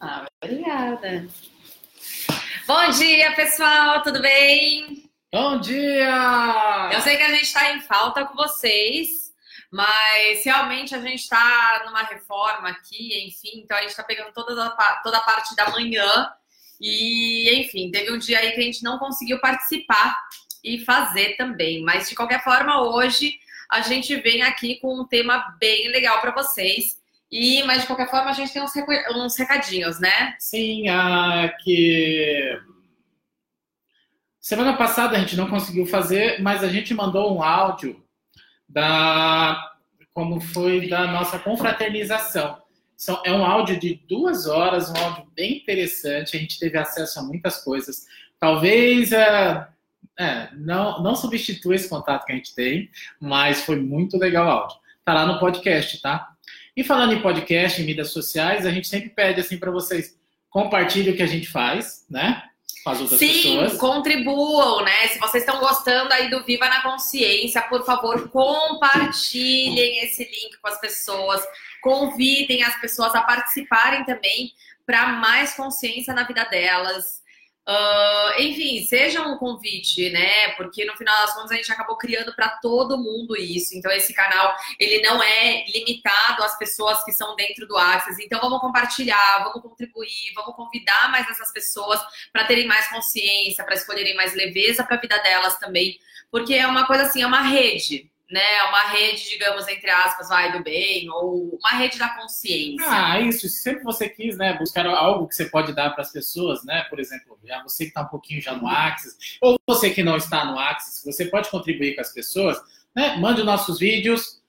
Ah, obrigada. Bom dia, pessoal, tudo bem? Bom dia! Eu sei que a gente está em falta com vocês, mas realmente a gente está numa reforma aqui, enfim, então a gente está pegando toda a, toda a parte da manhã e, enfim, teve um dia aí que a gente não conseguiu participar e fazer também, mas de qualquer forma, hoje a gente vem aqui com um tema bem legal para vocês e, mas de qualquer forma, a gente tem uns, uns recadinhos, né? Sim, a que. Semana passada a gente não conseguiu fazer, mas a gente mandou um áudio da como foi da nossa confraternização. É um áudio de duas horas, um áudio bem interessante. A gente teve acesso a muitas coisas. Talvez é, é, não, não substitua esse contato que a gente tem, mas foi muito legal o áudio. Tá lá no podcast, tá? E falando em podcast, em mídias sociais, a gente sempre pede assim para vocês compartilhem o que a gente faz, né? Com as outras Sim, pessoas. contribuam, né? Se vocês estão gostando aí do Viva na Consciência, por favor, compartilhem esse link com as pessoas, convidem as pessoas a participarem também para mais consciência na vida delas. Uh, enfim, seja um convite, né? Porque no final das contas a gente acabou criando para todo mundo isso. Então esse canal ele não é limitado às pessoas que são dentro do Access. Então vamos compartilhar, vamos contribuir, vamos convidar mais essas pessoas para terem mais consciência, para escolherem mais leveza para a vida delas também, porque é uma coisa assim, é uma rede né, uma rede, digamos, entre aspas, vai do bem, ou uma rede da consciência. Ah, isso. Se sempre você quis, né, buscar algo que você pode dar para as pessoas, né, por exemplo, já você que está um pouquinho já no Axis, ou você que não está no Axis, você pode contribuir com as pessoas, né, mande nossos vídeos,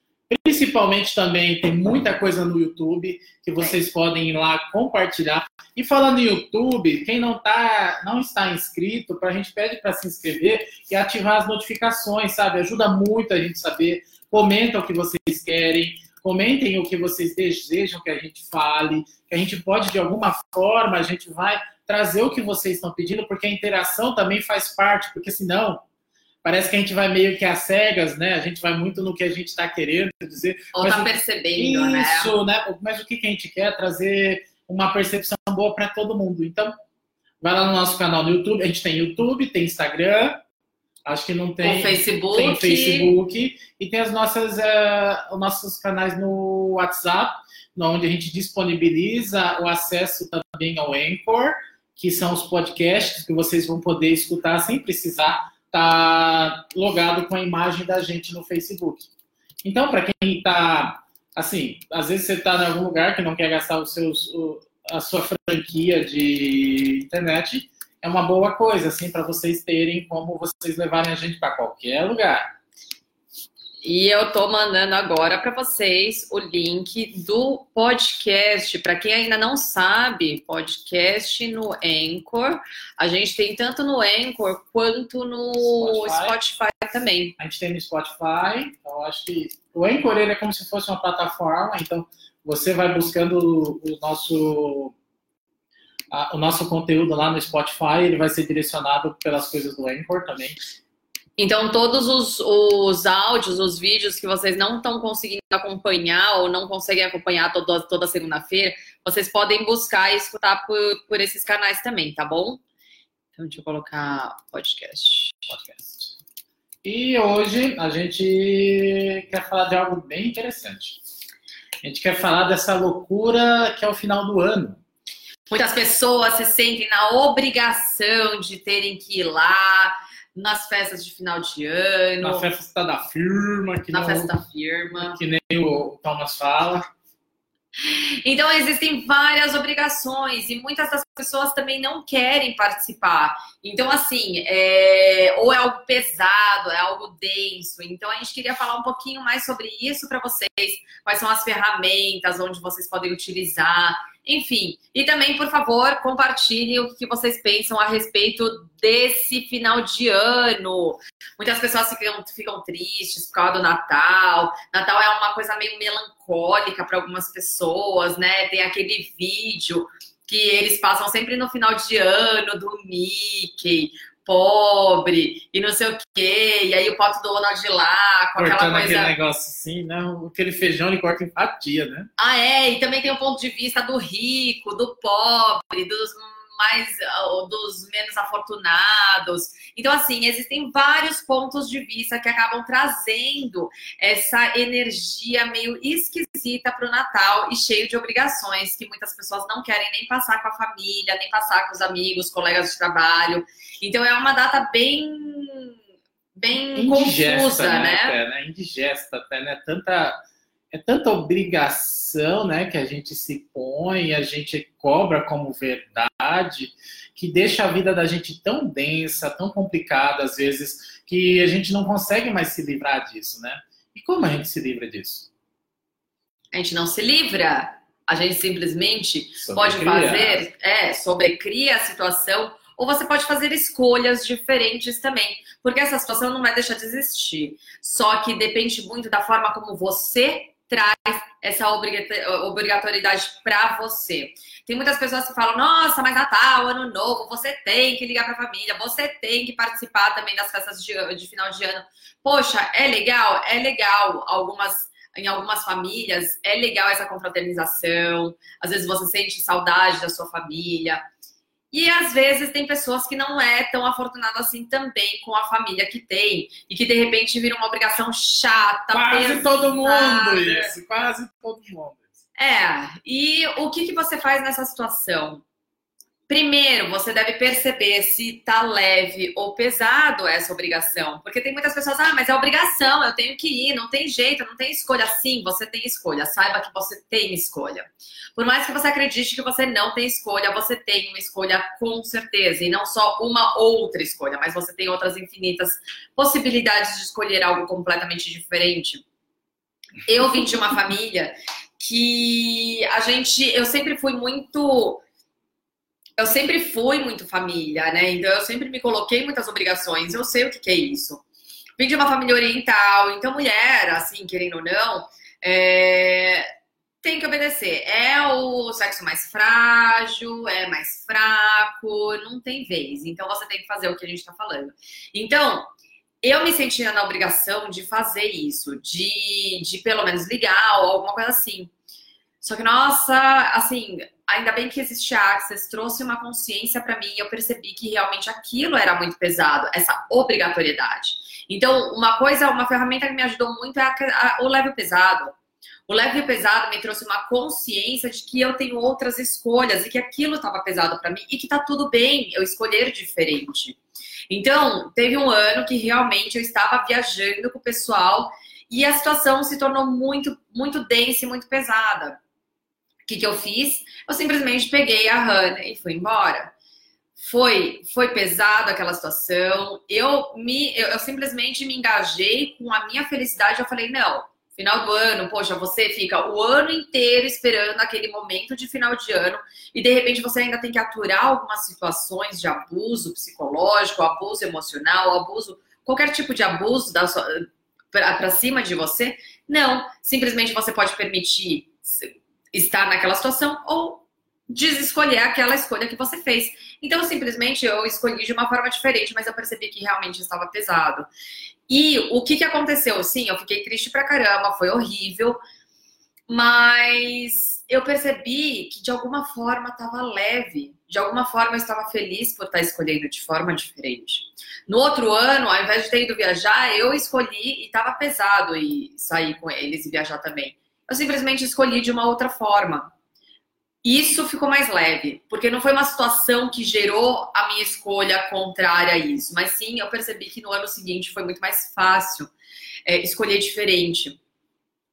Principalmente também tem muita coisa no YouTube que vocês podem ir lá compartilhar. E falando em YouTube, quem não, tá, não está inscrito, a gente pede para se inscrever e ativar as notificações, sabe? Ajuda muito a gente saber. Comenta o que vocês querem, comentem o que vocês desejam que a gente fale, que a gente pode, de alguma forma, a gente vai trazer o que vocês estão pedindo, porque a interação também faz parte, porque senão parece que a gente vai meio que às cegas, né? A gente vai muito no que a gente está querendo dizer. Ou está percebendo, né? Isso, né? Mas o que, que a gente quer? Trazer uma percepção boa para todo mundo. Então, vai lá no nosso canal no YouTube. A gente tem YouTube, tem Instagram, acho que não tem. O Facebook. Tem Facebook. E tem as nossas, uh, os nossos canais no WhatsApp, onde a gente disponibiliza o acesso também ao Anchor, que são os podcasts que vocês vão poder escutar sem precisar tá logado com a imagem da gente no Facebook. Então, para quem está, assim, às vezes você está em algum lugar que não quer gastar os seus, o, a sua franquia de internet, é uma boa coisa, assim, para vocês terem como vocês levarem a gente para qualquer lugar. E eu tô mandando agora para vocês o link do podcast. Para quem ainda não sabe, podcast no Anchor. A gente tem tanto no Anchor quanto no Spotify, Spotify também. A gente tem no Spotify. Então acho que o Anchor ele é como se fosse uma plataforma. Então você vai buscando o nosso o nosso conteúdo lá no Spotify, ele vai ser direcionado pelas coisas do Anchor também. Então, todos os, os áudios, os vídeos que vocês não estão conseguindo acompanhar ou não conseguem acompanhar toda, toda segunda-feira, vocês podem buscar e escutar por, por esses canais também, tá bom? Então, deixa eu colocar podcast. podcast. E hoje a gente quer falar de algo bem interessante. A gente quer falar dessa loucura que é o final do ano. Muitas pessoas se sentem na obrigação de terem que ir lá, nas festas de final de ano. Na festa da firma. Que na não, festa firma. Que nem o Thomas fala. Então, existem várias obrigações e muitas das pessoas também não querem participar. Então, assim, é... ou é algo pesado, é algo denso. Então, a gente queria falar um pouquinho mais sobre isso para vocês. Quais são as ferramentas onde vocês podem utilizar. Enfim, e também, por favor, compartilhem o que vocês pensam a respeito desse final de ano. Muitas pessoas ficam, ficam tristes por causa do Natal. Natal é uma coisa meio melancólica para algumas pessoas, né? Tem aquele vídeo que eles passam sempre no final de ano do Mickey, pobre e não sei o quê. E aí o pote do Donald lá, com Cortando aquela coisa. aquele negócio assim, não, aquele feijão ele corta em fatia, né? Ah, é, e também tem o ponto de vista do rico, do pobre, dos mais dos menos afortunados. Então, assim, existem vários pontos de vista que acabam trazendo essa energia meio esquisita para o Natal e cheio de obrigações que muitas pessoas não querem nem passar com a família, nem passar com os amigos, colegas de trabalho. Então, é uma data bem bem Indigesta, confusa, né? né? Até, né? Indigesta até, né? Tanta é tanta obrigação né, que a gente se põe, a gente cobra como verdade, que deixa a vida da gente tão densa, tão complicada às vezes, que a gente não consegue mais se livrar disso, né? E como a gente se livra disso? A gente não se livra, a gente simplesmente pode fazer, é, sobrecria a situação, ou você pode fazer escolhas diferentes também, porque essa situação não vai deixar de existir. Só que depende muito da forma como você traz essa obrigatoriedade para você. Tem muitas pessoas que falam: nossa, mas Natal, Ano Novo, você tem que ligar para a família, você tem que participar também das festas de, de final de ano. Poxa, é legal? É legal. Algumas em algumas famílias é legal essa confraternização. Às vezes você sente saudade da sua família. E às vezes tem pessoas que não é tão afortunado assim também com a família que tem e que de repente vira uma obrigação chata. Quase pesada. todo mundo isso, quase todo mundo. É, e o que, que você faz nessa situação? Primeiro, você deve perceber se tá leve ou pesado essa obrigação. Porque tem muitas pessoas, ah, mas é obrigação, eu tenho que ir, não tem jeito, não tem escolha. Sim, você tem escolha. Saiba que você tem escolha. Por mais que você acredite que você não tem escolha, você tem uma escolha com certeza. E não só uma outra escolha, mas você tem outras infinitas possibilidades de escolher algo completamente diferente. Eu vim de uma família que a gente, eu sempre fui muito eu sempre fui muito família, né? Então eu sempre me coloquei muitas obrigações, eu sei o que, que é isso. Vim de uma família oriental, então mulher, assim, querendo ou não, é... tem que obedecer. É o sexo mais frágil, é mais fraco, não tem vez. Então você tem que fazer o que a gente tá falando. Então, eu me sentia na obrigação de fazer isso, de, de pelo menos ligar ou alguma coisa assim. Só que, nossa, assim, ainda bem que existe Access, trouxe uma consciência para mim e eu percebi que realmente aquilo era muito pesado, essa obrigatoriedade. Então, uma coisa, uma ferramenta que me ajudou muito é a, a, o leve pesado. O leve pesado me trouxe uma consciência de que eu tenho outras escolhas e que aquilo estava pesado para mim e que tá tudo bem eu escolher diferente. Então, teve um ano que realmente eu estava viajando com o pessoal e a situação se tornou muito, muito densa e muito pesada que, que eu fiz? Eu simplesmente peguei a Hannah e fui embora. Foi, foi pesado aquela situação. Eu me, eu, eu simplesmente me engajei com a minha felicidade. Eu falei, não, final do ano, poxa, você fica o ano inteiro esperando aquele momento de final de ano e de repente você ainda tem que aturar algumas situações de abuso psicológico, abuso emocional, abuso, qualquer tipo de abuso para cima de você. Não, simplesmente você pode permitir estar naquela situação ou desescolher aquela escolha que você fez. Então, simplesmente eu escolhi de uma forma diferente, mas eu percebi que realmente estava pesado. E o que, que aconteceu? Sim, eu fiquei triste pra caramba, foi horrível, mas eu percebi que de alguma forma estava leve, de alguma forma eu estava feliz por estar escolhendo de forma diferente. No outro ano, ao invés de ter ido viajar, eu escolhi e estava pesado e sair com eles e viajar também eu simplesmente escolhi de uma outra forma. Isso ficou mais leve, porque não foi uma situação que gerou a minha escolha contrária a isso, mas sim eu percebi que no ano seguinte foi muito mais fácil é, escolher diferente.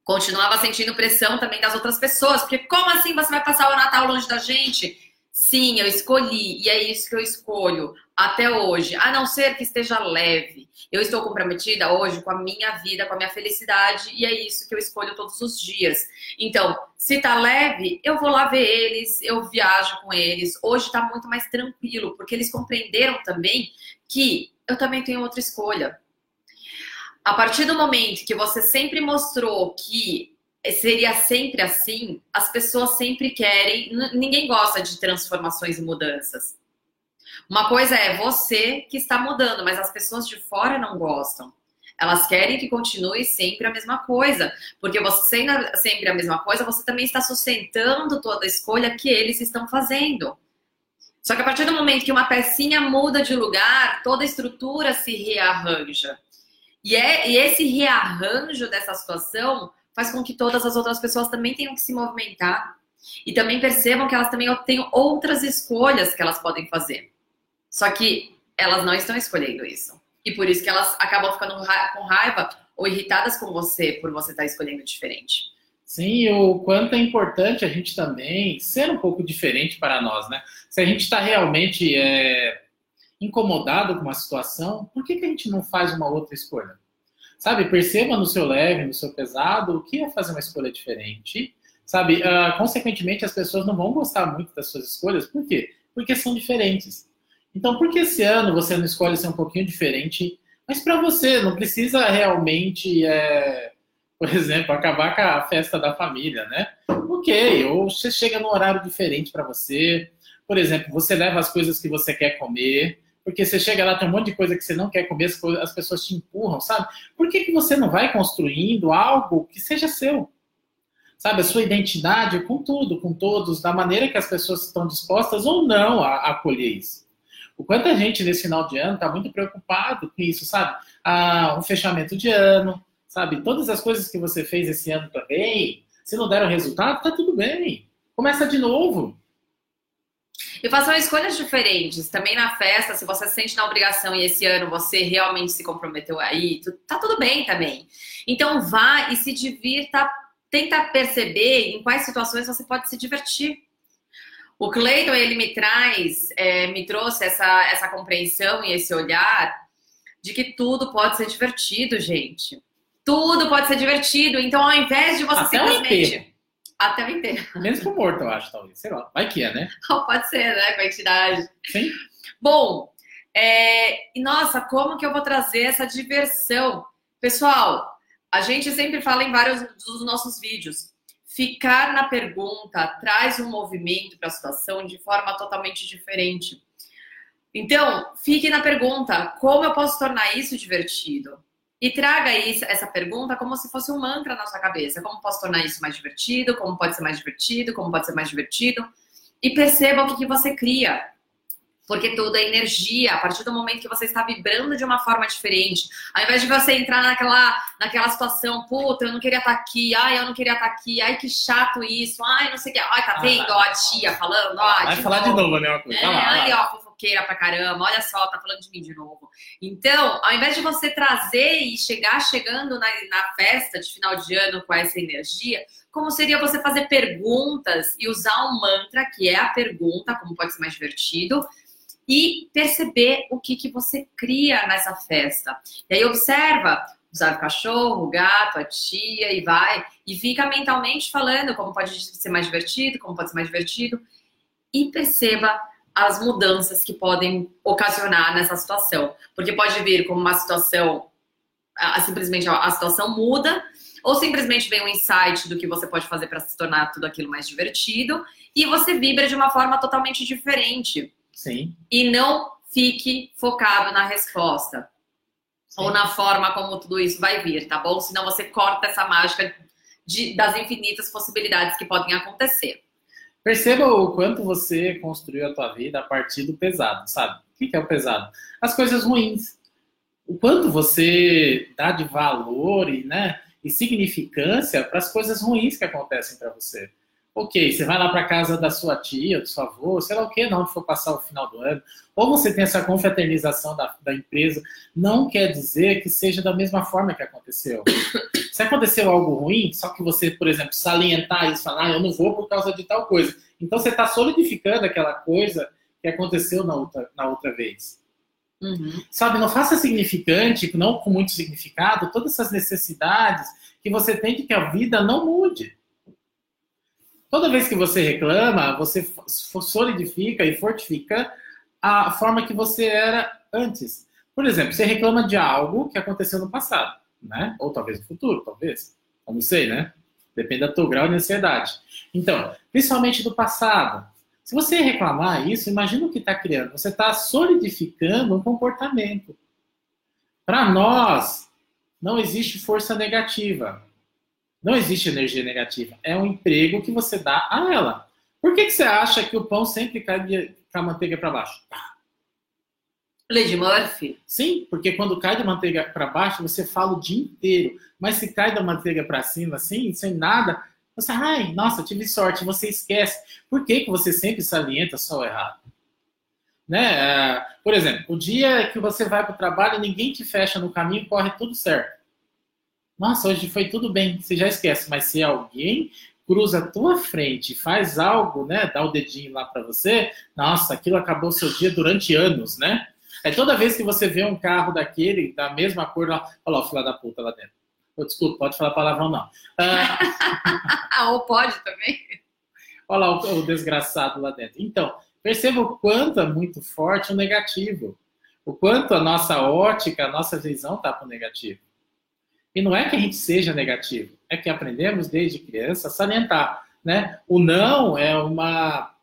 Continuava sentindo pressão também das outras pessoas, porque como assim você vai passar o Natal longe da gente? Sim, eu escolhi e é isso que eu escolho até hoje, a não ser que esteja leve. Eu estou comprometida hoje com a minha vida, com a minha felicidade e é isso que eu escolho todos os dias. Então, se tá leve, eu vou lá ver eles, eu viajo com eles. Hoje tá muito mais tranquilo, porque eles compreenderam também que eu também tenho outra escolha. A partir do momento que você sempre mostrou que seria sempre assim, as pessoas sempre querem. Ninguém gosta de transformações e mudanças. Uma coisa é você que está mudando, mas as pessoas de fora não gostam. Elas querem que continue sempre a mesma coisa, porque você sendo sempre a mesma coisa, você também está sustentando toda a escolha que eles estão fazendo. Só que a partir do momento que uma pecinha muda de lugar, toda a estrutura se rearranja. E, é, e esse rearranjo dessa situação faz com que todas as outras pessoas também tenham que se movimentar e também percebam que elas também têm outras escolhas que elas podem fazer. Só que elas não estão escolhendo isso. E por isso que elas acabam ficando com raiva ou irritadas com você por você estar escolhendo diferente. Sim, o quanto é importante a gente também ser um pouco diferente para nós, né? Se a gente está realmente é, incomodado com uma situação, por que, que a gente não faz uma outra escolha? Sabe, perceba no seu leve, no seu pesado, o que é fazer uma escolha diferente. Sabe, uh, consequentemente, as pessoas não vão gostar muito das suas escolhas, por quê? Porque são diferentes. Então, por que esse ano você não escolhe ser um pouquinho diferente? Mas para você, não precisa realmente, é, por exemplo, acabar com a festa da família, né? Ok, ou você chega num horário diferente para você. Por exemplo, você leva as coisas que você quer comer, porque você chega lá, tem um monte de coisa que você não quer comer, as pessoas te empurram, sabe? Por que, que você não vai construindo algo que seja seu? Sabe, a sua identidade com tudo, com todos, da maneira que as pessoas estão dispostas ou não a, acolher isso. O quanto a gente nesse final de ano está muito preocupado com isso, sabe? Ah, um fechamento de ano, sabe? Todas as coisas que você fez esse ano também, se não deram resultado, tá tudo bem. Começa de novo. E façam escolhas diferentes. Também na festa, se você se sente na obrigação e esse ano você realmente se comprometeu aí, tá tudo bem também. Então vá e se divirta, tenta perceber em quais situações você pode se divertir. O Cleiton, ele me traz, é, me trouxe essa, essa compreensão e esse olhar de que tudo pode ser divertido, gente. Tudo pode ser divertido. Então, ao invés de você Até simplesmente. Até o inteiro. Menos pro morto, eu acho, talvez. Sei lá. Vai que é, né? pode ser, né? Com a entidade. Sim. Bom, é... e nossa, como que eu vou trazer essa diversão? Pessoal, a gente sempre fala em vários dos nossos vídeos ficar na pergunta traz um movimento para a situação de forma totalmente diferente. Então, fique na pergunta: como eu posso tornar isso divertido? E traga isso, essa pergunta como se fosse um mantra na sua cabeça. Como posso tornar isso mais divertido? Como pode ser mais divertido? Como pode ser mais divertido? E perceba o que, que você cria. Porque tudo é energia. A partir do momento que você está vibrando de uma forma diferente, ao invés de você entrar naquela, naquela situação, puta, eu não queria estar aqui, ai, eu não queria estar aqui, ai, que chato isso, ai, não sei o que, ai, tá ah, vendo, ó, a tia falando, ó. Vai falar novo. de novo, né? Coisa. É, ai, ó, fofoqueira pra caramba, olha só, tá falando de mim de novo. Então, ao invés de você trazer e chegar chegando na, na festa de final de ano com essa energia, como seria você fazer perguntas e usar um mantra, que é a pergunta, como pode ser mais divertido, e perceber o que, que você cria nessa festa. E aí observa usar o cachorro, o gato, a tia e vai e fica mentalmente falando como pode ser mais divertido, como pode ser mais divertido e perceba as mudanças que podem ocasionar nessa situação, porque pode vir como uma situação simplesmente a situação muda ou simplesmente vem um insight do que você pode fazer para se tornar tudo aquilo mais divertido e você vibra de uma forma totalmente diferente. Sim. E não fique focado na resposta. Sim. Ou na forma como tudo isso vai vir, tá bom? Senão você corta essa mágica de, das infinitas possibilidades que podem acontecer. Perceba o quanto você construiu a tua vida a partir do pesado, sabe? O que é o pesado? As coisas ruins. O quanto você dá de valor e, né, e significância para as coisas ruins que acontecem para você. Ok, você vai lá para casa da sua tia, do seu avô, sei lá o que, não, onde for passar o final do ano, ou você tem essa confraternização da, da empresa, não quer dizer que seja da mesma forma que aconteceu. Se aconteceu algo ruim, só que você, por exemplo, salientar isso, falar, ah, eu não vou por causa de tal coisa. Então você está solidificando aquela coisa que aconteceu na outra, na outra vez. Uhum. Sabe, não faça significante, não com muito significado, todas essas necessidades que você tem de que a vida não mude. Toda vez que você reclama, você solidifica e fortifica a forma que você era antes. Por exemplo, você reclama de algo que aconteceu no passado, né? Ou talvez no futuro, talvez. Eu não sei, né? Depende do teu grau de ansiedade. Então, principalmente do passado. Se você reclamar isso, imagina o que está criando. Você está solidificando um comportamento. Para nós, não existe força negativa. Não existe energia negativa. É um emprego que você dá a ela. Por que, que você acha que o pão sempre cai com a manteiga para baixo? Lady Murphy? Sim, porque quando cai da manteiga para baixo, você fala o dia inteiro. Mas se cai da manteiga para cima, assim, sem nada, você, ai, nossa, tive sorte, você esquece. Por que, que você sempre salienta só o errado? Né? É, por exemplo, o dia que você vai para o trabalho, ninguém te fecha no caminho, corre tudo certo. Nossa, hoje foi tudo bem, você já esquece. Mas se alguém cruza a tua frente, faz algo, né, dá o dedinho lá para você, nossa, aquilo acabou o seu dia durante anos, né? É toda vez que você vê um carro daquele, da mesma cor, lá, olha lá o filho da puta lá dentro. Oh, desculpa, pode falar palavrão não. Ah, Ou pode também. Olha lá o, o desgraçado lá dentro. Então, perceba o quanto é muito forte o negativo. O quanto a nossa ótica, a nossa visão está para o negativo. E não é que a gente seja negativo, é que aprendemos desde criança a salientar. Né? O não é uma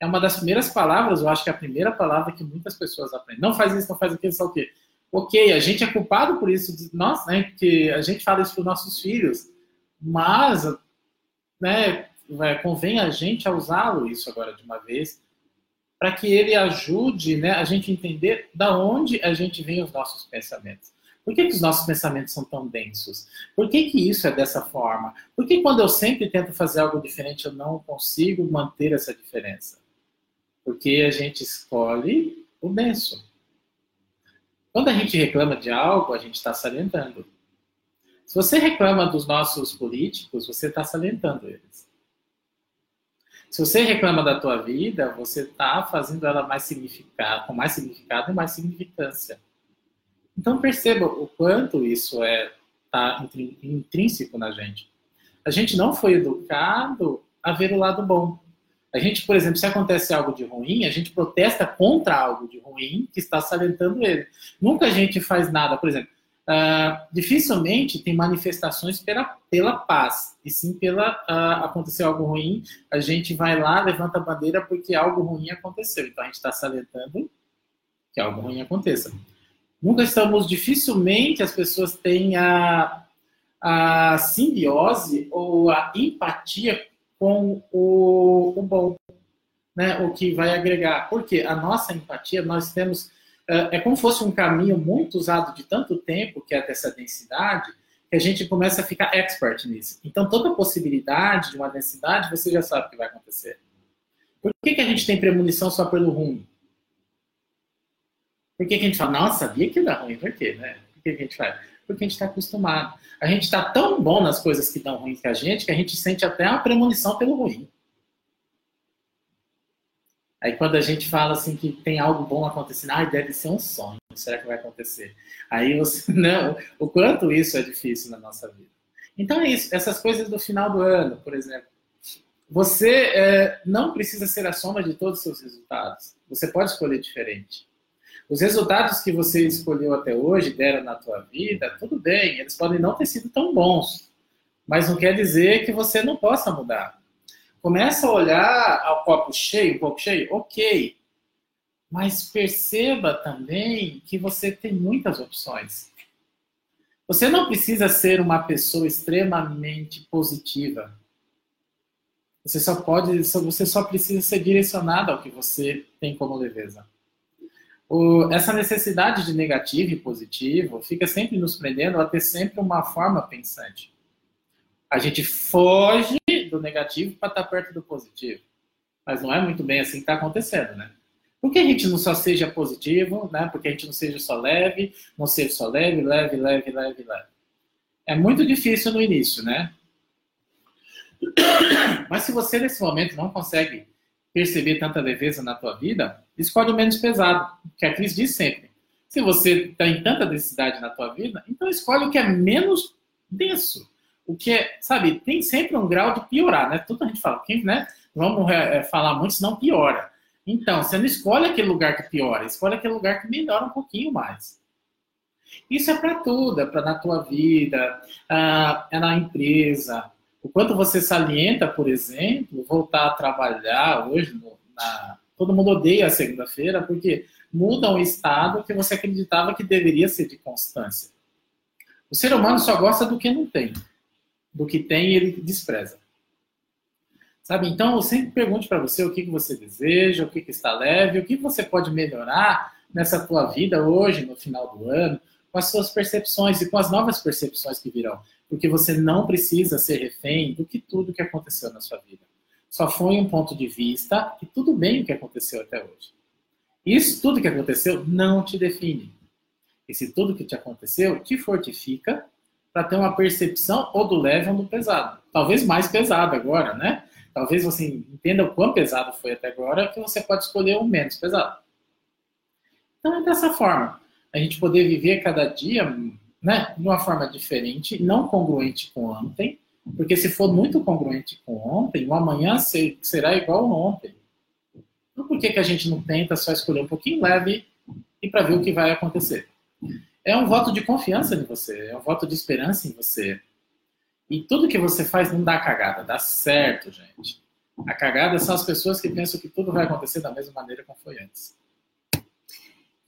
é uma das primeiras palavras, eu acho que é a primeira palavra que muitas pessoas aprendem. Não faz isso, não faz aquilo, só o quê? Ok, a gente é culpado por isso, nós, né? Porque a gente fala isso para os nossos filhos, mas, né? Convém a gente a usá-lo isso agora de uma vez, para que ele ajude, né? A gente entender da onde a gente vem os nossos pensamentos. Por que, que, os nossos pensamentos são tão densos? Por que, que isso é dessa forma? Por que quando eu sempre tento fazer algo diferente eu não consigo manter essa diferença? Porque a gente escolhe o denso. Quando a gente reclama de algo, a gente está salientando. Se você reclama dos nossos políticos, você está salientando eles. Se você reclama da tua vida, você está fazendo ela mais significado, com mais significado e mais significância. Então perceba o quanto isso é tá intrínseco na gente. A gente não foi educado a ver o lado bom. A gente, por exemplo, se acontece algo de ruim, a gente protesta contra algo de ruim que está salientando ele. Nunca a gente faz nada, por exemplo, uh, dificilmente tem manifestações pela, pela paz, e sim pela uh, acontecer algo ruim, a gente vai lá, levanta a bandeira porque algo ruim aconteceu. Então a gente está salientando que algo ruim aconteça. Nunca estamos, dificilmente as pessoas têm a, a simbiose ou a empatia com o, o bom, né? o que vai agregar. Porque a nossa empatia, nós temos. É, é como se fosse um caminho muito usado de tanto tempo, que é dessa densidade, que a gente começa a ficar expert nisso. Então, toda possibilidade de uma densidade, você já sabe o que vai acontecer. Por que, que a gente tem premonição só pelo ruim? Por que, que a gente fala, nossa, sabia que dar ruim? Por quê, né? Por que, que a gente faz? Porque a gente está acostumado. A gente está tão bom nas coisas que dão ruim com a gente que a gente sente até uma premonição pelo ruim. Aí quando a gente fala assim que tem algo bom acontecendo, ah, deve ser um sonho, será que vai acontecer? Aí você, não, o quanto isso é difícil na nossa vida. Então é isso, essas coisas do final do ano, por exemplo. Você é, não precisa ser a soma de todos os seus resultados. Você pode escolher diferente. Os resultados que você escolheu até hoje, deram na tua vida, tudo bem, eles podem não ter sido tão bons, mas não quer dizer que você não possa mudar. Começa a olhar ao copo cheio, um copo cheio, ok, mas perceba também que você tem muitas opções. Você não precisa ser uma pessoa extremamente positiva. Você só pode, você só precisa ser direcionado ao que você tem como leveza o, essa necessidade de negativo e positivo fica sempre nos prendendo a ter sempre uma forma pensante. A gente foge do negativo para estar tá perto do positivo. Mas não é muito bem assim que está acontecendo, né? Por que a gente não só seja positivo, né? Porque a gente não seja só leve, não seja só leve, leve, leve, leve, leve. É muito difícil no início, né? Mas se você nesse momento não consegue perceber tanta leveza na tua vida, escolhe o menos pesado, que a Cris diz sempre. Se você tem tanta densidade na tua vida, então escolhe o que é menos denso. O que é, sabe, tem sempre um grau de piorar, né? Tudo a gente fala, quem, né? Vamos é, falar muito, senão piora. Então, você não escolhe aquele lugar que piora, escolhe aquele lugar que melhora um pouquinho mais. Isso é para tudo, é para na tua vida, uh, é na empresa, o quanto você salienta, por exemplo, voltar a trabalhar hoje no, na... todo mundo odeia a segunda-feira porque muda um estado que você acreditava que deveria ser de constância. O ser humano só gosta do que não tem. Do que tem, ele despreza. Sabe? Então, eu sempre pergunto para você o que, que você deseja, o que, que está leve, o que você pode melhorar nessa tua vida hoje, no final do ano, com as suas percepções e com as novas percepções que virão. Porque você não precisa ser refém do que tudo que aconteceu na sua vida. Só foi um ponto de vista e tudo bem o que aconteceu até hoje. Isso tudo que aconteceu não te define. E se tudo que te aconteceu te fortifica para ter uma percepção ou do leve ou do pesado. Talvez mais pesado agora, né? Talvez você entenda o quão pesado foi até agora, que você pode escolher o menos pesado. Então é dessa forma. A gente poder viver cada dia né, de uma forma diferente, não congruente com ontem, porque se for muito congruente com ontem, o amanhã será igual ao ontem. Então por que, que a gente não tenta só escolher um pouquinho leve e para ver o que vai acontecer? É um voto de confiança em você, é um voto de esperança em você. E tudo que você faz não dá cagada, dá certo, gente. A cagada são as pessoas que pensam que tudo vai acontecer da mesma maneira como foi antes.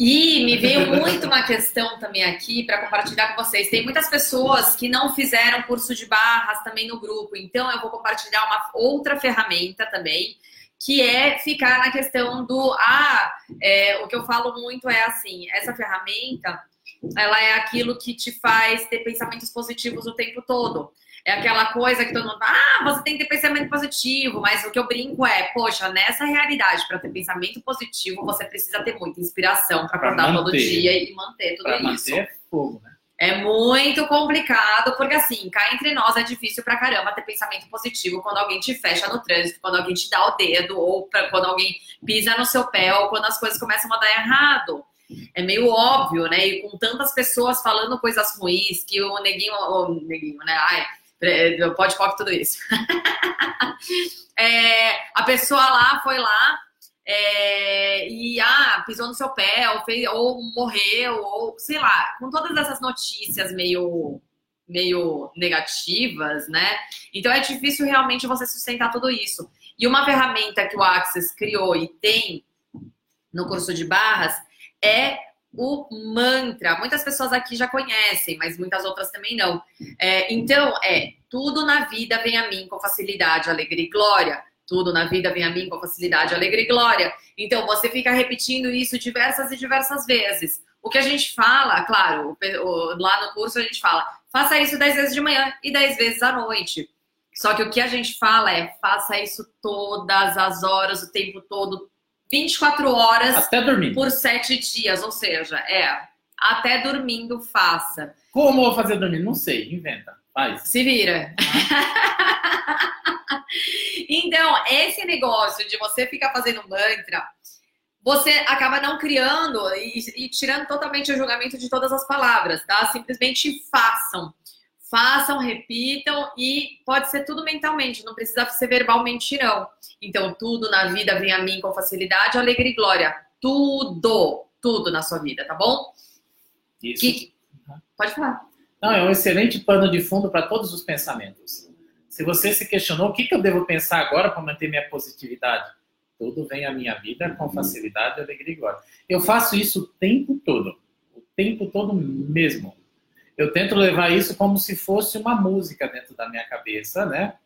E me veio muito uma questão também aqui para compartilhar com vocês. Tem muitas pessoas que não fizeram curso de barras também no grupo, então eu vou compartilhar uma outra ferramenta também, que é ficar na questão do ah, é, o que eu falo muito é assim, essa ferramenta ela é aquilo que te faz ter pensamentos positivos o tempo todo. É aquela coisa que todo mundo fala, ah, você tem que ter pensamento positivo, mas o que eu brinco é, poxa, nessa realidade, para ter pensamento positivo, você precisa ter muita inspiração para acordar todo dia e manter tudo pra isso. Manter é fogo, né? É muito complicado, porque assim, cá entre nós é difícil pra caramba ter pensamento positivo quando alguém te fecha no trânsito, quando alguém te dá o dedo, ou pra, quando alguém pisa no seu pé, ou quando as coisas começam a dar errado. É meio óbvio, né? E com tantas pessoas falando coisas ruins, que o neguinho, o neguinho, né? Ai, pode focar tudo isso. é, a pessoa lá foi lá é, e ah, pisou no seu pé, ou, fez, ou morreu, ou sei lá, com todas essas notícias meio meio negativas, né? Então é difícil realmente você sustentar tudo isso. E uma ferramenta que o Access criou e tem no curso de barras é o mantra. Muitas pessoas aqui já conhecem, mas muitas outras também não. É, então, é tudo na vida vem a mim com facilidade, alegria e glória. Tudo na vida vem a mim com facilidade, alegria e glória. Então, você fica repetindo isso diversas e diversas vezes. O que a gente fala, claro, lá no curso a gente fala, faça isso 10 vezes de manhã e 10 vezes à noite. Só que o que a gente fala é, faça isso todas as horas, o tempo todo, 24 horas até dormir. por 7 dias, ou seja, é até dormindo faça. Como vou fazer dormir? Não sei, inventa, faz. Se vira. Ah. então, esse negócio de você ficar fazendo mantra, você acaba não criando e, e tirando totalmente o julgamento de todas as palavras, tá? Simplesmente façam façam, repitam e pode ser tudo mentalmente, não precisa ser verbalmente, não. Então, tudo na vida vem a mim com facilidade, alegria e glória. Tudo, tudo na sua vida, tá bom? Isso. Que... Pode falar. Não, é um excelente pano de fundo para todos os pensamentos. Se você se questionou o que, que eu devo pensar agora para manter minha positividade, tudo vem à minha vida com facilidade, alegria e glória. Eu faço isso o tempo todo, o tempo todo mesmo eu tento levar isso como se fosse uma música dentro da minha cabeça, né?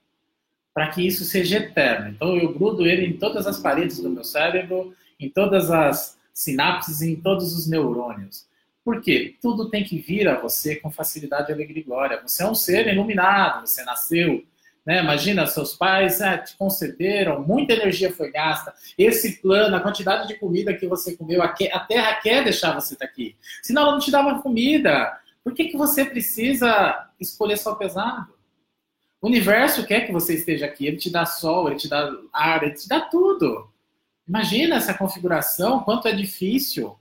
Para que isso seja eterno. Então eu grudo ele em todas as paredes do meu cérebro, em todas as sinapses, em todos os neurônios. Por quê? Tudo tem que vir a você com facilidade, alegria e glória. Você é um ser iluminado, você nasceu. Né? Imagina, seus pais ah, te concederam, muita energia foi gasta. Esse plano, a quantidade de comida que você comeu, a terra quer deixar você aqui. Senão ela não te dava comida. Por que, que você precisa escolher só pesado? O universo quer que você esteja aqui. Ele te dá sol, ele te dá ar, ele te dá tudo. Imagina essa configuração, quanto é difícil.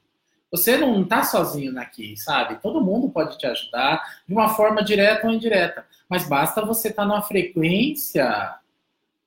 Você não está sozinho aqui, sabe? Todo mundo pode te ajudar de uma forma direta ou indireta. Mas basta você estar tá numa frequência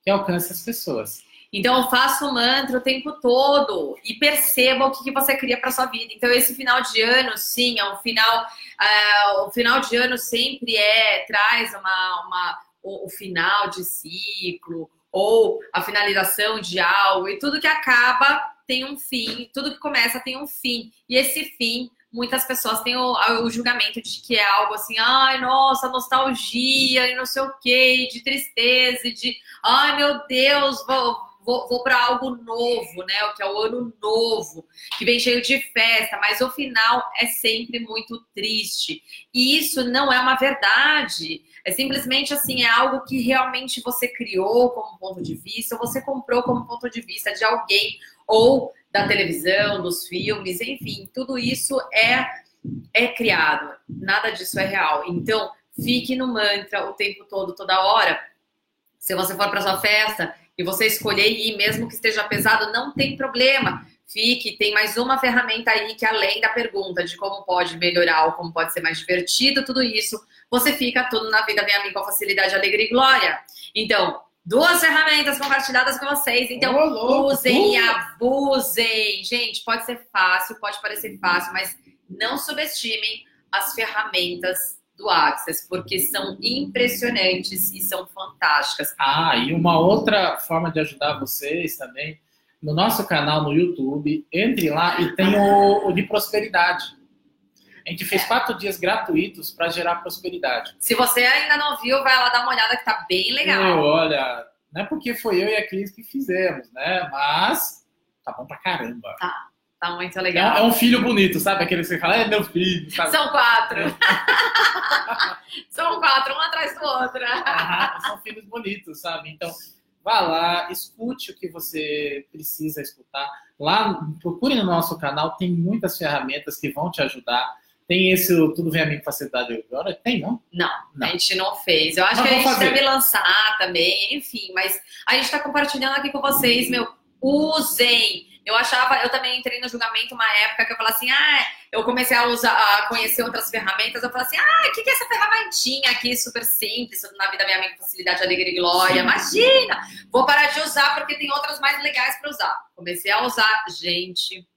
que alcance as pessoas. Então, faça o mantra o tempo todo e perceba o que, que você cria para sua vida. Então, esse final de ano, sim, é um final. Uh, o final de ano sempre é traz uma, uma o, o final de ciclo ou a finalização de algo, e tudo que acaba tem um fim, tudo que começa tem um fim. E esse fim, muitas pessoas têm o, o julgamento de que é algo assim, ai, nossa, nostalgia, e não sei o quê, de tristeza, de ai meu Deus, vou, vou, vou para algo novo, né? O que é o ano novo, que vem cheio de festa, mas o final é sempre muito triste. E isso não é uma verdade. É simplesmente assim, é algo que realmente você criou como ponto de vista, ou você comprou como ponto de vista de alguém, ou da televisão, dos filmes, enfim, tudo isso é é criado. Nada disso é real. Então, fique no mantra o tempo todo, toda hora. Se você for para sua festa, e você escolher ir, mesmo que esteja pesado, não tem problema. Fique, tem mais uma ferramenta aí que além da pergunta de como pode melhorar ou como pode ser mais divertido, tudo isso, você fica tudo na vida vem a mim com facilidade, alegria e glória. Então, duas ferramentas compartilhadas com vocês. Então, oh, usem e abusem. Gente, pode ser fácil, pode parecer fácil, mas não subestimem as ferramentas do Access, porque são impressionantes e são fantásticas. Ah, e uma outra forma de ajudar vocês também, no nosso canal no YouTube, entre lá e tem o, o de prosperidade. A gente fez é. quatro dias gratuitos para gerar prosperidade. Se você ainda não viu, vai lá dar uma olhada que tá bem legal. Eu, olha, não é porque foi eu e a Cris que fizemos, né? Mas tá bom pra caramba. Tá. Tá muito legal. É, um filho bonito, sabe? Aquele que você fala, é meu filho. Sabe? São quatro. são quatro, um atrás do outro. são filhos bonitos, sabe? Então, vá lá, escute o que você precisa escutar. Lá, procure no nosso canal, tem muitas ferramentas que vão te ajudar. Tem esse Tudo Vem a Mim com Facilidade Agora? Tem, não? não? não? a gente não fez. Eu acho que a gente fazer. deve lançar também, enfim. Mas a gente está compartilhando aqui com vocês, meu. Usem! Eu achava, eu também entrei no julgamento uma época que eu falava assim, ah, eu comecei a usar, a conhecer outras ferramentas, eu falei assim, ah, o que, que é essa ferramentinha aqui, super simples, na vida minha amiga, facilidade, alegria e glória, imagina, vou parar de usar porque tem outras mais legais para usar. Comecei a usar, gente,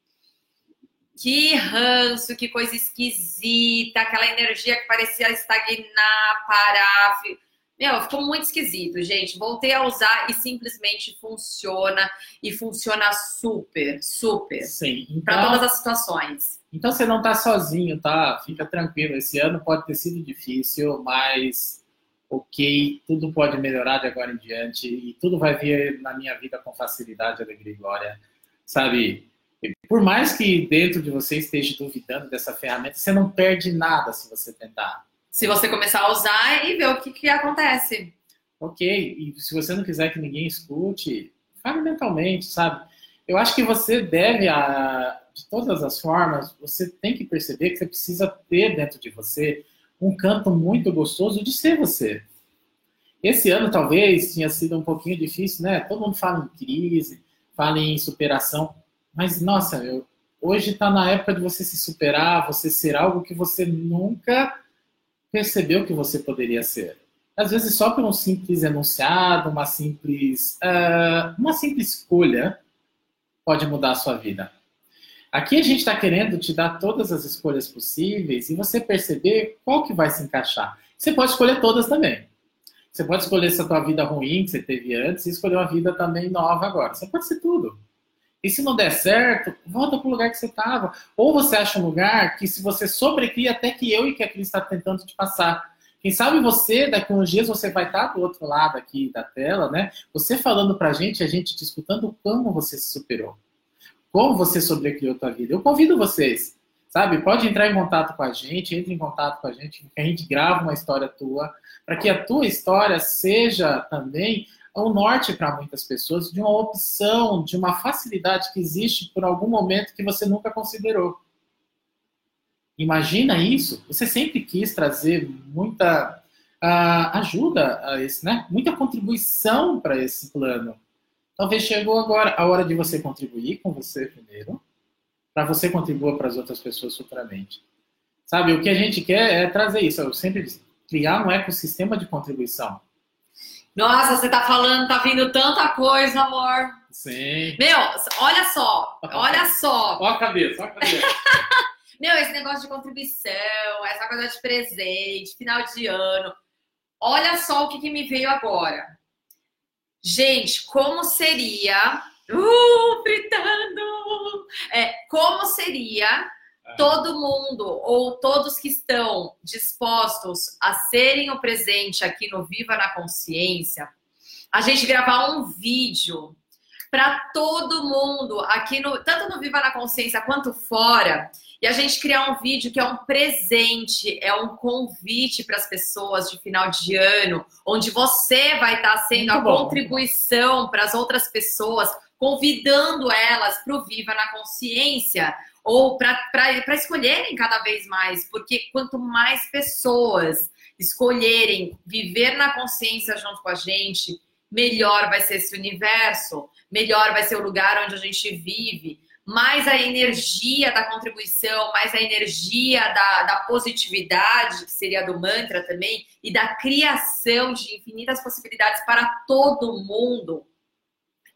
que ranço, que coisa esquisita, aquela energia que parecia estagnar, parar, meu, ficou muito esquisito, gente. Voltei a usar e simplesmente funciona. E funciona super, super. Sim. Então, para todas as situações. Então você não está sozinho, tá? Fica tranquilo. Esse ano pode ter sido difícil, mas ok, tudo pode melhorar de agora em diante. E tudo vai vir na minha vida com facilidade, alegria e glória. Sabe? Por mais que dentro de você esteja duvidando dessa ferramenta, você não perde nada se você tentar se você começar a usar e ver o que, que acontece. Ok, e se você não quiser que ninguém escute, fale mentalmente, sabe? Eu acho que você deve, a, de todas as formas, você tem que perceber que você precisa ter dentro de você um canto muito gostoso de ser você. Esse ano talvez tinha sido um pouquinho difícil, né? Todo mundo fala em crise, fala em superação, mas nossa, eu, hoje está na época de você se superar, você ser algo que você nunca percebeu que você poderia ser. Às vezes só por um simples enunciado, uma simples, uh, uma simples escolha pode mudar a sua vida. Aqui a gente está querendo te dar todas as escolhas possíveis e você perceber qual que vai se encaixar. Você pode escolher todas também. Você pode escolher essa tua vida ruim que você teve antes e escolher uma vida também nova agora. Você pode ser tudo. E se não der certo, volta para o lugar que você estava. Ou você acha um lugar que se você sobrecria até que eu e que a Cris está tentando te passar. Quem sabe você, daqui uns dias, você vai estar tá do outro lado aqui da tela, né? Você falando para a gente, a gente te escutando como você se superou. Como você sobrecriou a tua vida. Eu convido vocês, sabe? Pode entrar em contato com a gente, entre em contato com a gente, que a gente grava uma história tua, para que a tua história seja também um norte para muitas pessoas de uma opção, de uma facilidade que existe por algum momento que você nunca considerou. Imagina isso. Você sempre quis trazer muita uh, ajuda a esse, né? Muita contribuição para esse plano. Talvez chegou agora a hora de você contribuir com você primeiro, para você contribuir para as outras pessoas futuramente. Sabe, o que a gente quer é trazer isso. Eu sempre disse, criar um ecossistema de contribuição nossa, você tá falando, tá vindo tanta coisa, amor. Sim. Meu, olha só, olha só. Olha a cabeça, olha a cabeça. Meu, esse negócio de contribuição, essa coisa de presente, final de ano. Olha só o que, que me veio agora. Gente, como seria. Uh, fritando! É, como seria. Todo mundo ou todos que estão dispostos a serem o presente aqui no Viva na Consciência, a gente gravar um vídeo para todo mundo aqui no tanto no Viva na Consciência quanto fora e a gente criar um vídeo que é um presente, é um convite para as pessoas de final de ano, onde você vai estar tá sendo Muito a bom. contribuição para as outras pessoas, convidando elas para o Viva na Consciência ou para escolherem cada vez mais, porque quanto mais pessoas escolherem viver na consciência junto com a gente, melhor vai ser esse universo, melhor vai ser o lugar onde a gente vive mais a energia da contribuição, mais a energia da, da positividade, que seria do mantra também, e da criação de infinitas possibilidades para todo mundo.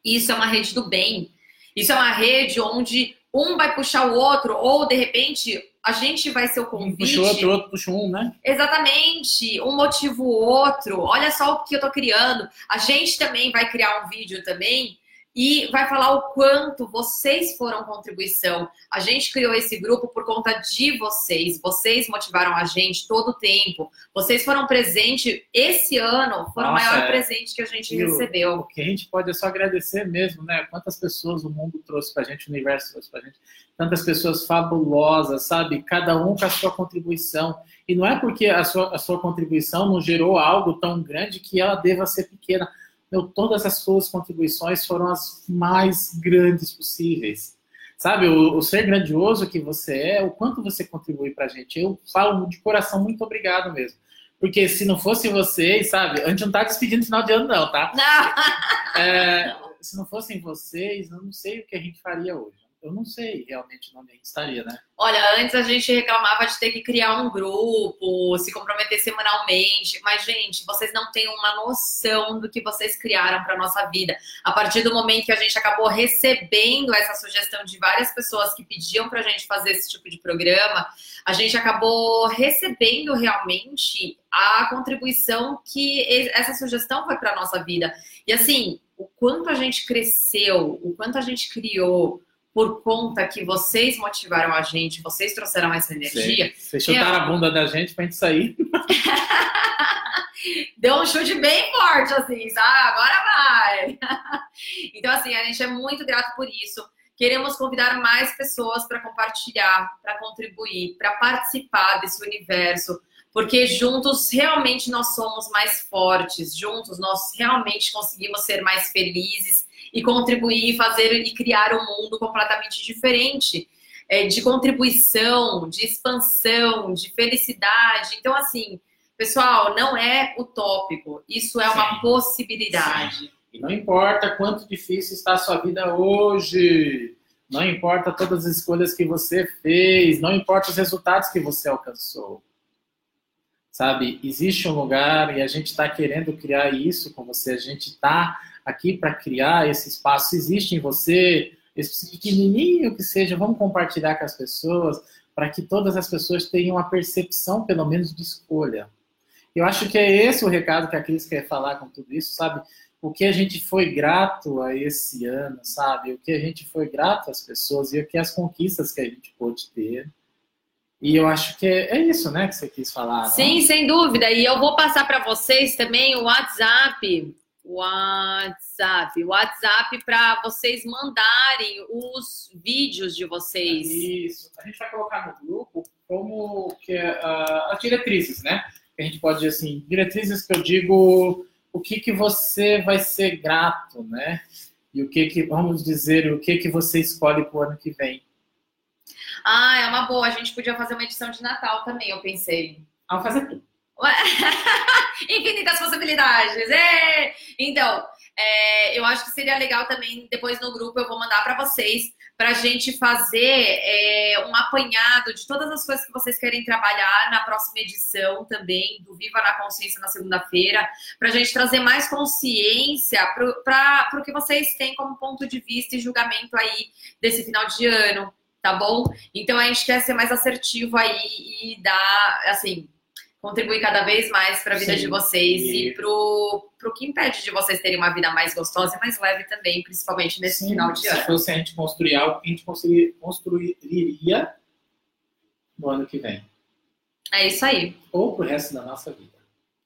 Isso é uma rede do bem. Isso é uma rede onde um vai puxar o outro, ou de repente a gente vai ser o convite. Um puxa o outro, o outro puxa um, né? Exatamente. Um motiva o outro. Olha só o que eu tô criando. A gente também vai criar um vídeo também e vai falar o quanto vocês foram contribuição. A gente criou esse grupo por conta de vocês. Vocês motivaram a gente todo o tempo. Vocês foram presentes esse ano, foram Nossa, o maior é. presente que a gente e recebeu. O que a gente pode é só agradecer mesmo, né? Quantas pessoas o mundo trouxe pra gente, o universo trouxe pra gente. Tantas pessoas fabulosas, sabe? Cada um com a sua contribuição. E não é porque a sua, a sua contribuição não gerou algo tão grande que ela deva ser pequena meu, todas as suas contribuições foram as mais grandes possíveis. Sabe, o, o ser grandioso que você é, o quanto você contribui para a gente. Eu falo de coração muito obrigado mesmo. Porque se não fosse vocês, sabe, a gente não tá despedindo no final de ano, não, tá? Não. É, se não fossem vocês, eu não sei o que a gente faria hoje eu não sei realmente onde estaria, né? Olha, antes a gente reclamava de ter que criar um grupo, se comprometer semanalmente, mas, gente, vocês não têm uma noção do que vocês criaram para nossa vida. A partir do momento que a gente acabou recebendo essa sugestão de várias pessoas que pediam para a gente fazer esse tipo de programa, a gente acabou recebendo realmente a contribuição que essa sugestão foi para nossa vida. E assim, o quanto a gente cresceu, o quanto a gente criou, por conta que vocês motivaram a gente, vocês trouxeram essa energia. Sim. Vocês chutaram a bunda da gente pra gente sair. Deu um chute bem forte, assim, sabe? Agora vai! então, assim, a gente é muito grato por isso. Queremos convidar mais pessoas para compartilhar, para contribuir, para participar desse universo, porque juntos realmente nós somos mais fortes, juntos nós realmente conseguimos ser mais felizes e contribuir, fazer e criar um mundo completamente diferente. É, de contribuição, de expansão, de felicidade. Então, assim, pessoal, não é utópico, isso é uma Sim. possibilidade. Sim. E não importa quanto difícil está a sua vida hoje, não importa todas as escolhas que você fez, não importa os resultados que você alcançou. Sabe, existe um lugar e a gente está querendo criar isso com você, a gente está aqui para criar esse espaço. Existe em você, esse pequenininho que seja, vamos compartilhar com as pessoas, para que todas as pessoas tenham a percepção, pelo menos, de escolha. Eu acho que é esse o recado que a Cris quer falar com tudo isso, sabe? O que a gente foi grato a esse ano, sabe? O que a gente foi grato às pessoas e o que as conquistas que a gente pôde ter. E eu acho que é, é isso, né, que você quis falar. Sim, não? sem dúvida. E eu vou passar para vocês também o WhatsApp WhatsApp. WhatsApp para vocês mandarem os vídeos de vocês. Isso. A gente vai colocar no grupo como que uh, as diretrizes, né? A gente pode dizer assim, diretrizes que eu digo o que que você vai ser grato, né? E o que que, vamos dizer, o que que você escolhe para o ano que vem. Ah, é uma boa. A gente podia fazer uma edição de Natal também, eu pensei. Vamos fazer tudo. Infinitas possibilidades. É! Então, é, eu acho que seria legal também, depois no grupo eu vou mandar para vocês, para a gente fazer é, um apanhado de todas as coisas que vocês querem trabalhar na próxima edição também, do Viva na Consciência na segunda-feira, para a gente trazer mais consciência para o que vocês têm como ponto de vista e julgamento aí desse final de ano, tá bom? Então a gente quer ser mais assertivo aí e dar, assim, contribuir cada vez mais para a vida Sim, de vocês e, e pro, pro que impede de vocês terem uma vida mais gostosa e mais leve também, principalmente nesse Sim, final de ano. Se fosse a gente construir algo que a gente construiria no ano que vem. É isso aí. Ou pro resto da nossa vida.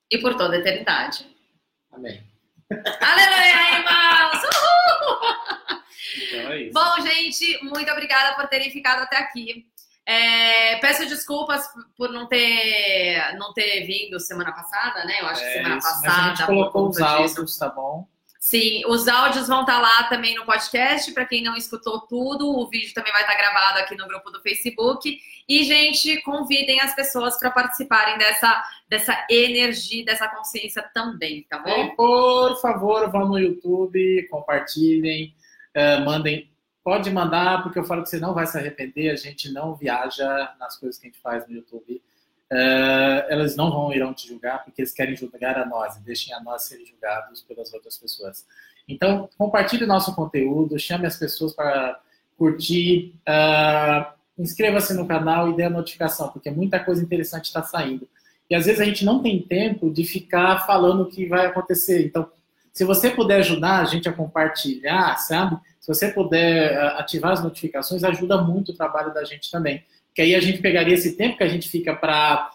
E por toda a eternidade. Amém. Aleluia, irmãos! Uhul! Então é isso. Bom, gente, muito obrigada por terem ficado até aqui. É, peço desculpas por não ter, não ter vindo semana passada, né? Eu acho que é semana isso, passada. a gente colocou os áudios, tá bom? Sim, os áudios vão estar tá lá também no podcast. Para quem não escutou tudo, o vídeo também vai estar tá gravado aqui no grupo do Facebook. E, gente, convidem as pessoas para participarem dessa, dessa energia, dessa consciência também, tá bom? E, por favor, vão no YouTube, compartilhem, uh, mandem Pode mandar, porque eu falo que você não vai se arrepender. A gente não viaja nas coisas que a gente faz no YouTube. Uh, elas não vão irão te julgar, porque eles querem julgar a nós e deixem a nós serem julgados pelas outras pessoas. Então, compartilhe nosso conteúdo, chame as pessoas para curtir, uh, inscreva-se no canal e dê a notificação, porque muita coisa interessante está saindo. E às vezes a gente não tem tempo de ficar falando o que vai acontecer. Então, se você puder ajudar a gente a compartilhar, sabe? Se você puder eh, ativar as notificações, ajuda muito o trabalho da gente também. Que aí a gente pegaria esse tempo que a gente fica para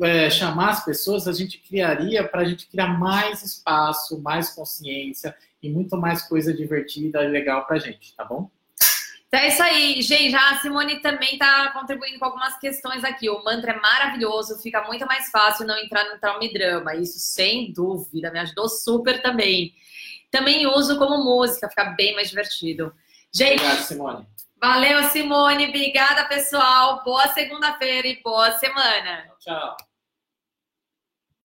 é, chamar as pessoas, a gente criaria para a gente criar mais espaço, mais consciência e muito mais coisa divertida e legal para a gente, tá bom? Então é isso aí, gente. A Simone também está contribuindo com algumas questões aqui. O mantra é maravilhoso, fica muito mais fácil não entrar no trauma e drama. Isso sem dúvida, me ajudou super também. Também uso como música, fica bem mais divertido. Gente. Obrigado, Simone. Valeu, Simone. Obrigada, pessoal. Boa segunda-feira e boa semana. Tchau.